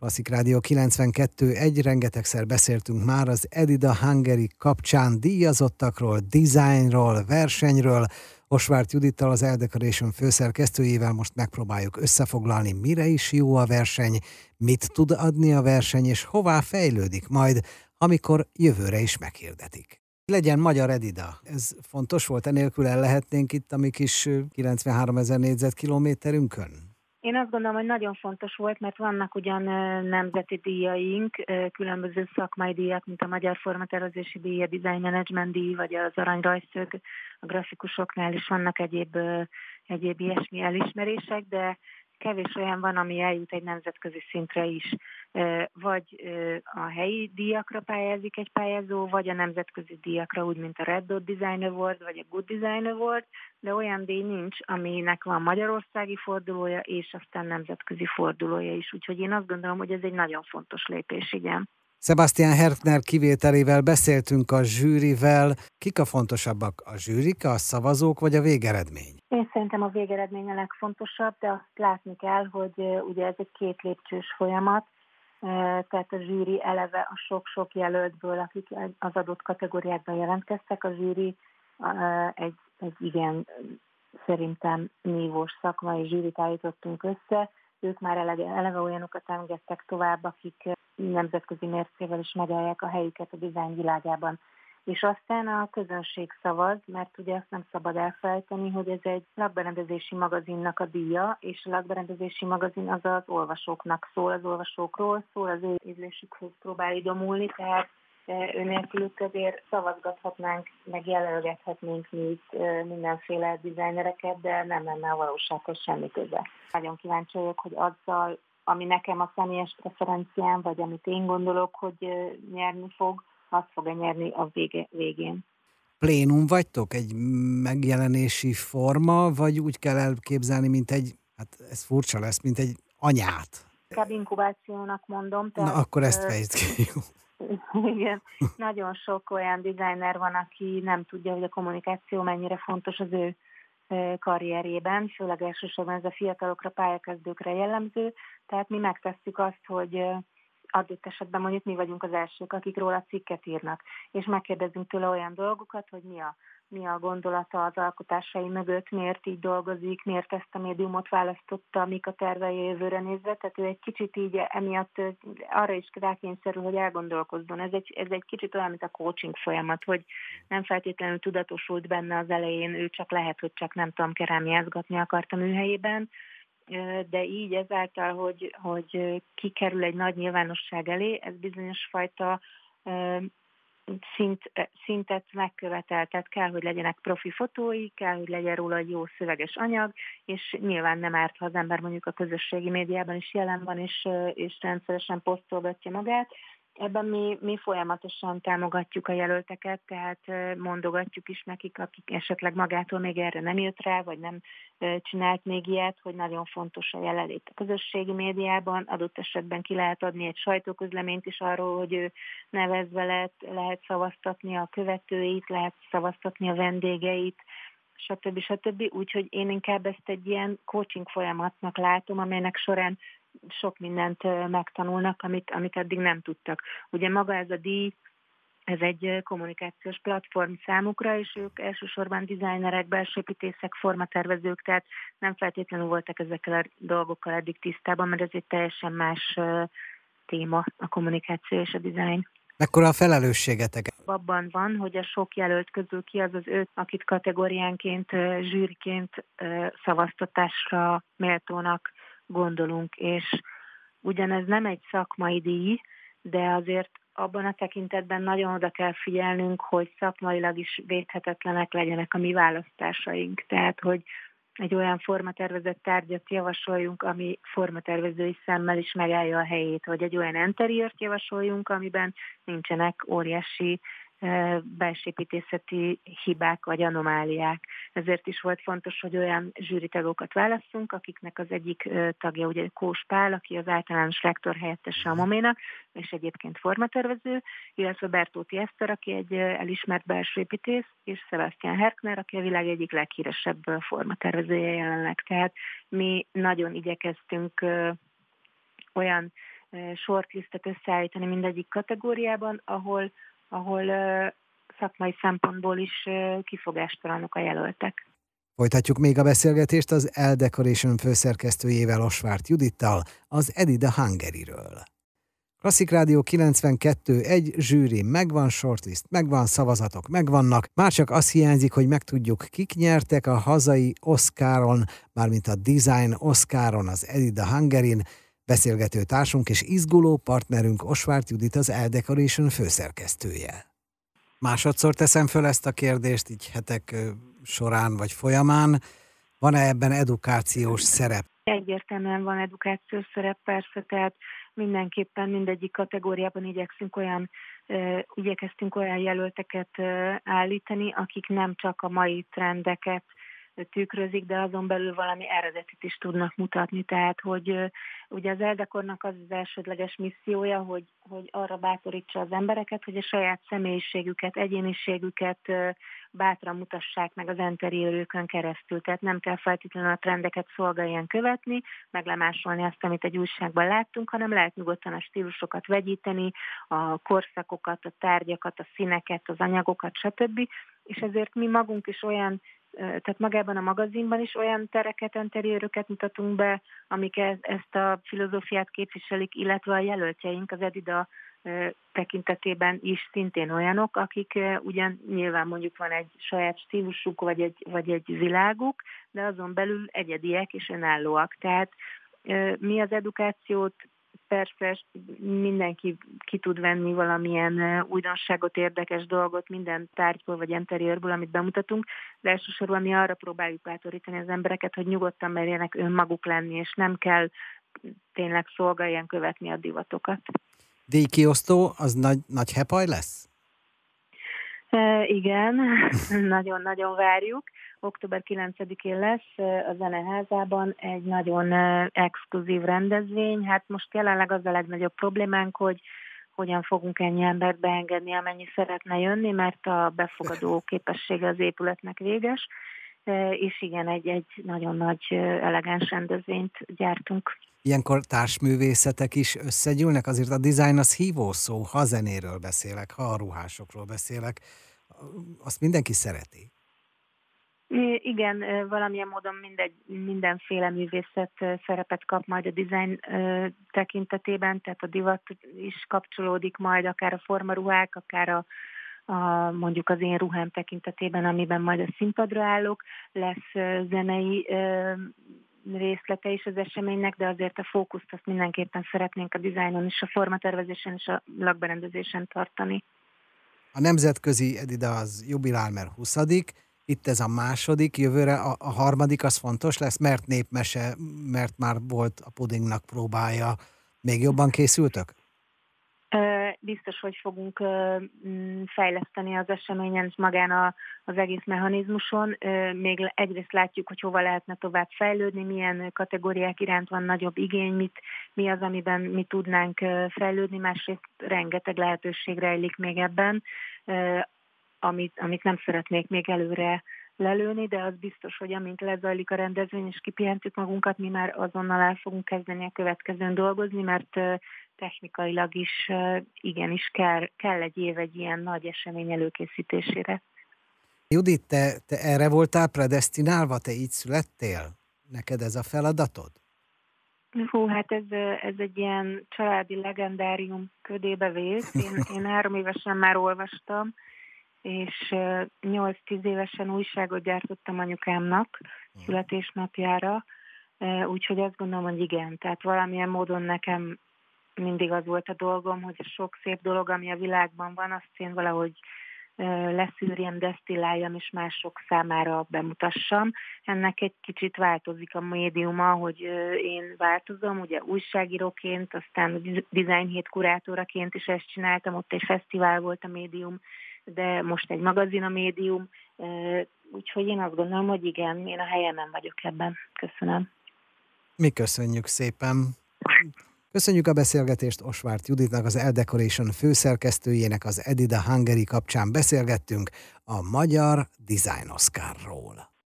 Klasszik Rádió 92 egy rengetegszer beszéltünk már az Edida Hungary kapcsán díjazottakról, designról, versenyről. Osvárt Judittal, az Eldecoration főszerkesztőjével most megpróbáljuk összefoglalni, mire is jó a verseny, mit tud adni a verseny, és hová fejlődik majd, amikor jövőre is meghirdetik. Legyen magyar Edida. Ez fontos volt, enélkül el lehetnénk itt a mi kis 93 ezer négyzetkilométerünkön? Én azt gondolom, hogy nagyon fontos volt, mert vannak ugyan nemzeti díjaink, különböző szakmai díjak, mint a Magyar Formatervezési Díj, a Design Management Díj, vagy az Arany Rajszög, a grafikusoknál is vannak egyéb, egyéb ilyesmi elismerések, de kevés olyan van, ami eljut egy nemzetközi szintre is. Vagy a helyi díjakra pályázik egy pályázó, vagy a nemzetközi díjakra, úgy, mint a Red Dot Design Award, vagy a Good Design Award, de olyan díj nincs, aminek van magyarországi fordulója, és aztán nemzetközi fordulója is. Úgyhogy én azt gondolom, hogy ez egy nagyon fontos lépés, igen. Sebastian Hertner kivételével beszéltünk a zsűrivel. Kik a fontosabbak? A zsűrika, a szavazók vagy a végeredmény? Én szerintem a végeredmény a legfontosabb, de azt látni kell, hogy ugye ez egy két lépcsős folyamat, tehát a zsűri eleve a sok-sok jelöltből, akik az adott kategóriákban jelentkeztek, a zsűri egy, egy igen szerintem nívós szakmai zsűrit állítottunk össze, ők már eleve, eleve olyanokat engedtek tovább, akik nemzetközi mércével is megállják a helyüket a dizájn világában. És aztán a közönség szavaz, mert ugye azt nem szabad elfelejteni, hogy ez egy lakberendezési magazinnak a díja, és a lakberendezési magazin az az olvasóknak szól, az olvasókról szól, az ő ízlésükhöz próbál idomulni, tehát önélkülük azért szavazgathatnánk, meg jelölgethetnénk mi itt mindenféle dizájnereket, de nem lenne a valósághoz semmi köze. Nagyon kíváncsi vagyok, hogy azzal, ami nekem a személyes preferenciám, vagy amit én gondolok, hogy nyerni fog, azt fog-e nyerni a vége, végén. Plénum vagytok? Egy megjelenési forma, vagy úgy kell elképzelni, mint egy, hát ez furcsa lesz, mint egy anyát? Inkább inkubációnak mondom. Tehát, Na, akkor ezt fejtsd ki. Igen, nagyon sok olyan designer van, aki nem tudja, hogy a kommunikáció mennyire fontos az ő karrierjében, főleg elsősorban ez a fiatalokra, pályakezdőkre jellemző, tehát mi megtesszük azt, hogy adott esetben mondjuk mi vagyunk az elsők, akik róla cikket írnak, és megkérdezünk tőle olyan dolgokat, hogy mi a mi a gondolata az alkotásai mögött, miért így dolgozik, miért ezt a médiumot választotta, mik a tervei jövőre nézve. Tehát ő egy kicsit így emiatt arra is rákényszerül, hogy elgondolkozzon. Ez egy, ez egy kicsit olyan, mint a coaching folyamat, hogy nem feltétlenül tudatosult benne az elején, ő csak lehet, hogy csak nem tudom, kerámiázgatni akart a műhelyében, de így ezáltal, hogy, hogy kikerül egy nagy nyilvánosság elé, ez bizonyos fajta szint, szintet megkövetel, tehát kell, hogy legyenek profi fotói, kell, hogy legyen róla jó szöveges anyag, és nyilván nem árt, ha az ember mondjuk a közösségi médiában is jelen van, és, és rendszeresen posztolgatja magát, Ebben mi, mi folyamatosan támogatjuk a jelölteket, tehát mondogatjuk is nekik, akik esetleg magától még erre nem jött rá, vagy nem csinált még ilyet, hogy nagyon fontos a jelenlét a közösségi médiában. Adott esetben ki lehet adni egy sajtóközleményt is arról, hogy ő nevezve lehet, lehet szavaztatni a követőit, lehet szavaztatni a vendégeit, stb. stb. Úgyhogy én inkább ezt egy ilyen coaching folyamatnak látom, amelynek során sok mindent megtanulnak, amit, amit eddig nem tudtak. Ugye maga ez a díj, ez egy kommunikációs platform számukra, és ők elsősorban dizájnerek, belsőépítészek, formatervezők, tehát nem feltétlenül voltak ezekkel a dolgokkal eddig tisztában, mert ez egy teljesen más téma, a kommunikáció és a dizájn. Mekkora a felelősségetek? Abban van, hogy a sok jelölt közül ki az az öt, akit kategóriánként, zsűriként szavaztatásra méltónak gondolunk, és ugyanez nem egy szakmai díj, de azért abban a tekintetben nagyon oda kell figyelnünk, hogy szakmailag is védhetetlenek legyenek a mi választásaink. Tehát, hogy egy olyan formatervezett tárgyat javasoljunk, ami formatervezői szemmel is megállja a helyét, vagy egy olyan interiört javasoljunk, amiben nincsenek óriási belsépítészeti hibák vagy anomáliák. Ezért is volt fontos, hogy olyan zsűritagokat válasszunk, akiknek az egyik tagja ugye Kós Pál, aki az általános rektor helyettese a Moménak, és egyébként formatervező, illetve Bertóti Eszter, aki egy elismert belsőépítész, és Sebastian Herkner, aki a világ egyik leghíresebb formatervezője jelenleg. Tehát mi nagyon igyekeztünk olyan shortlistet összeállítani mindegyik kategóriában, ahol, ahol szakmai szempontból is kifogástalanok a jelöltek. Folytatjuk még a beszélgetést az El Decoration főszerkesztőjével Osvárt Judittal, az Edida Hungary-ről. Klasszik Rádió 92 egy zsűri, megvan shortlist, megvan szavazatok, megvannak. Már csak az hiányzik, hogy megtudjuk, kik nyertek a hazai Oscaron, mármint a Design Oscaron, az Edida Hungarin. Beszélgető társunk és izguló partnerünk Osvárt Judit az El Decoration főszerkesztője. Másodszor teszem föl ezt a kérdést, így hetek során vagy folyamán. Van-e ebben edukációs szerep? Egyértelműen van edukációs szerep, persze, tehát mindenképpen mindegyik kategóriában igyekszünk olyan, igyekeztünk olyan jelölteket állítani, akik nem csak a mai trendeket tükrözik, de azon belül valami eredetit is tudnak mutatni. Tehát, hogy ugye az eldekornak az az elsődleges missziója, hogy, hogy arra bátorítsa az embereket, hogy a saját személyiségüket, egyéniségüket bátran mutassák meg az interiőrükön keresztül. Tehát nem kell feltétlenül a trendeket szolgáljan követni, meglemásolni azt, amit egy újságban láttunk, hanem lehet nyugodtan a stílusokat vegyíteni, a korszakokat, a tárgyakat, a színeket, az anyagokat, stb. És ezért mi magunk is olyan tehát magában a magazinban is olyan tereket, interiőröket mutatunk be, amik e-, ezt a filozófiát képviselik, illetve a jelöltjeink az Edida tekintetében is szintén olyanok, akik ugyan nyilván mondjuk van egy saját stílusuk, vagy egy, vagy egy világuk, de azon belül egyediek és önállóak. Tehát mi az edukációt persze mindenki ki tud venni valamilyen újdonságot, érdekes dolgot minden tárgyból vagy interiőrből, amit bemutatunk, de elsősorban mi arra próbáljuk bátorítani az embereket, hogy nyugodtan merjenek önmaguk lenni, és nem kell tényleg szolgáljen követni a divatokat. Díjkiosztó az nagy, nagy hepaj lesz? E, igen, nagyon-nagyon várjuk október 9-én lesz a Zeneházában egy nagyon exkluzív rendezvény. Hát most jelenleg az a legnagyobb problémánk, hogy hogyan fogunk ennyi embert beengedni, amennyi szeretne jönni, mert a befogadó képessége az épületnek véges, és igen, egy, egy nagyon nagy, elegáns rendezvényt gyártunk. Ilyenkor társművészetek is összegyűlnek, azért a design az hívó szó, ha zenéről beszélek, ha a ruhásokról beszélek, azt mindenki szereti. Igen, valamilyen módon mindegy, mindenféle művészet szerepet kap majd a design tekintetében, tehát a divat is kapcsolódik majd, akár a formaruhák, akár a, a, mondjuk az én ruhám tekintetében, amiben majd a színpadra állok, lesz zenei részlete is az eseménynek, de azért a fókuszt azt mindenképpen szeretnénk a dizájnon és a formatervezésen és a lakberendezésen tartani. A nemzetközi Edida az jubilál, mert 20 itt ez a második, jövőre a, a harmadik az fontos lesz, mert népmese, mert már volt a pudingnak próbája. Még jobban készültök? Biztos, hogy fogunk fejleszteni az eseményen és magán a, az egész mechanizmuson. Még egyrészt látjuk, hogy hova lehetne tovább fejlődni, milyen kategóriák iránt van nagyobb igény, mit, mi az, amiben mi tudnánk fejlődni, másrészt rengeteg lehetőség rejlik még ebben amit, amit nem szeretnék még előre lelőni, de az biztos, hogy amint lezajlik a rendezvény, és kipihentük magunkat, mi már azonnal el fogunk kezdeni a következőn dolgozni, mert technikailag is igenis kell, kell egy év egy ilyen nagy esemény előkészítésére. Judit, te, te erre voltál predestinálva, te így születtél? Neked ez a feladatod? Hú, hát ez, ez egy ilyen családi legendárium ködébe vész. Én, én három évesen már olvastam, és 8-10 évesen újságot gyártottam anyukámnak mhm. születésnapjára, úgyhogy azt gondolom, hogy igen, tehát valamilyen módon nekem mindig az volt a dolgom, hogy a sok szép dolog, ami a világban van, azt én valahogy leszűrjem, desztilláljam, és mások számára bemutassam. Ennek egy kicsit változik a médiuma, hogy én változom, ugye újságíróként, aztán design hét kurátoraként is ezt csináltam, ott egy fesztivál volt a médium de most egy magazin a médium, úgyhogy én azt gondolom, hogy igen, én a helyemen vagyok ebben. Köszönöm. Mi köszönjük szépen. Köszönjük a beszélgetést Osvárt Juditnak, az El Decoration főszerkesztőjének, az Edida Hungary kapcsán beszélgettünk a Magyar Design Oscarról.